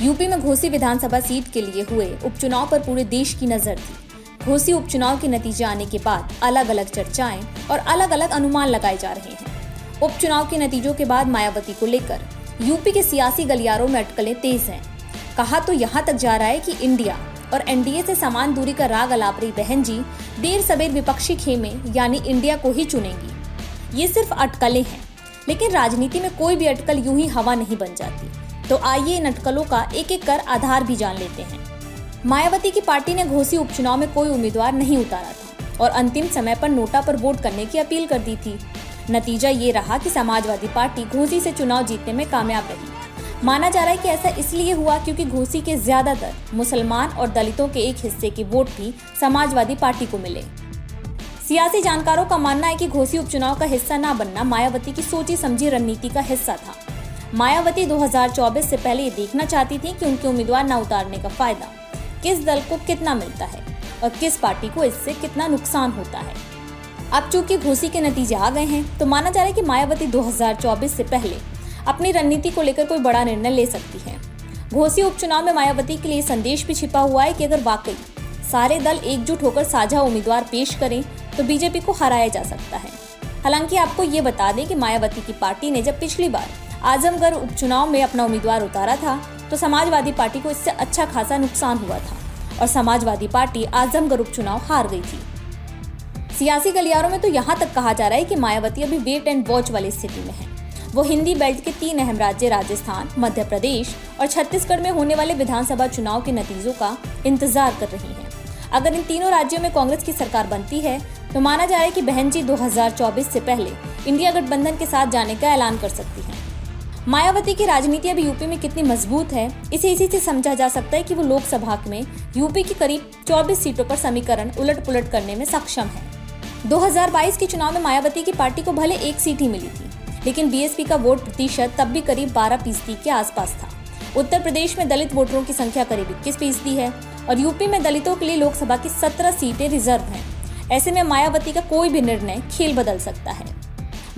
UP में घोसी विधानसभा seat के लिए हुए उपचुनाव पर पूरे देश की नज़र थी। घोसी उपचुनाव के नतीजे आने के बाद अलग अलग चर्चाएँ और अलग अलग अनुमान लगाए जा रहे हैं। उपचुनाव के नतीजों के बाद मायावती को लेकर यूपी के सियासी गलियारों में अटकलें तेज हैं। कहा तो यहाँ तक जा रहा है कि इंडिया और एनडीए से समान दूरी का राग अलाप रही बहन जी देर सबेर विपक्षी खेमे यानी इंडिया को ही चुनेंगी। ये सिर्फ़ अटकलें हैं, लेकिन राजनीति में कोई भी अटकल यूँ ही हवा नहीं बन जाती। तो आइए इन अटकलों का एक एक कर आधार भी जान लेते हैं। मायावती की पार्टी ने घोसी उपचुनाव में कोई उम्मीदवार नहीं उतारा था और अंतिम समय पर नोटा पर वोट करने की अपील कर दी थी। नतीजा ये रहा कि समाजवादी पार्टी घोसी से चुनाव जीतने में कामयाब रही। माना जा रहा है कि ऐसा इसलिए हुआ क्योंकि घोसी के ज़्यादातर मुसलमान और दलितों के एक हिस्से के वोट भी समाजवादी पार्टी को मिले। सियासी जानकारों का मानना है कि घोसी उपचुनाव का हिस्सा न बनना मायावती की सोची समझी रणनीति का हिस्सा था। मायावती 2024 से पहले ये देखना चाहती थी कि उनके उम्मीदवार न उतारने का फ़ायदा, किस दल को कितना मिलता है और किस पार्टी को इससे कितना नुकसान होता है। अब चूँकि घोसी के नतीजे आ गए हैं तो माना जा रहा है कि मायावती 2024 से पहले अपनी रणनीति को लेकर कोई बड़ा निर्णय ले सकती है। घोसी उपचुनाव में मायावती के लिए संदेश भी छिपा हुआ है कि अगर वाकई सारे दल एकजुट होकर साझा उम्मीदवार पेश करें तो बीजेपी को हराया जा सकता है। हालाँकि आपको ये बता दें कि मायावती की पार्टी ने जब पिछली बार आजमगढ़ उपचुनाव में अपना उम्मीदवार उतारा था तो समाजवादी पार्टी को इससे अच्छा खासा नुकसान हुआ था और समाजवादी पार्टी आजमगढ़ उपचुनाव हार गई थी। सियासी गलियारों में तो यहाँ तक कहा जा रहा है कि मायावती अभी वेट एंड वॉच वाली स्थिति में है। वो हिंदी बेल्ट के तीन अहम राज्य राजस्थान, मध्य प्रदेश और छत्तीसगढ़ में होने वाले विधानसभा चुनाव के नतीजों का इंतज़ार कर रही हैं। अगर इन तीनों राज्यों में कांग्रेस की सरकार बनती है तो माना जा रहा है कि बहन जी 2024 से पहले इंडिया गठबंधन के साथ जाने का ऐलान कर सकती हैं। मायावती की राजनीति अभी यूपी में कितनी मज़बूत है, इसे इसी से समझा जा सकता है कि वो लोकसभा में यूपी की करीब 24 सीटों पर समीकरण उलट पुलट करने में सक्षम है। 2022 के चुनाव में मायावती की पार्टी को भले एक सीट ही मिली थी, लेकिन बीएसपी का वोट प्रतिशत तब भी करीब 12 फ़ीसदी के आसपास था। उत्तर प्रदेश में दलित वोटरों की संख्या करीब इक्कीस फ़ीसदी है और यूपी में दलितों के लिए लोकसभा की सत्रह सीटें रिज़र्व हैं। ऐसे में मायावती का कोई भी निर्णय खेल बदल सकता है।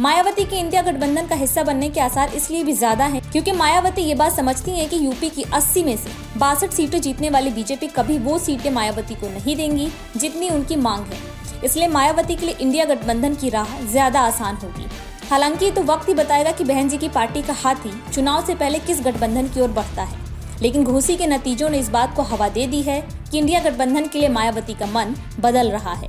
मायावती के इंडिया गठबंधन का हिस्सा बनने के आसार इसलिए भी ज़्यादा है क्योंकि मायावती ये बात समझती हैं कि यूपी की 80 में से बासठ सीटें जीतने वाली बीजेपी कभी वो सीटें मायावती को नहीं देंगी जितनी उनकी मांग है। इसलिए मायावती के लिए इंडिया गठबंधन की राह ज़्यादा आसान होगी। हालाँकि तो वक्त ही बताएगा कि बहन जी की पार्टी का हाथी चुनाव से पहले किस गठबंधन की ओर बढ़ता है। लेकिन घोसी के नतीजों ने इस बात को हवा दे दी है कि इंडिया गठबंधन के लिए मायावती का मन बदल रहा है।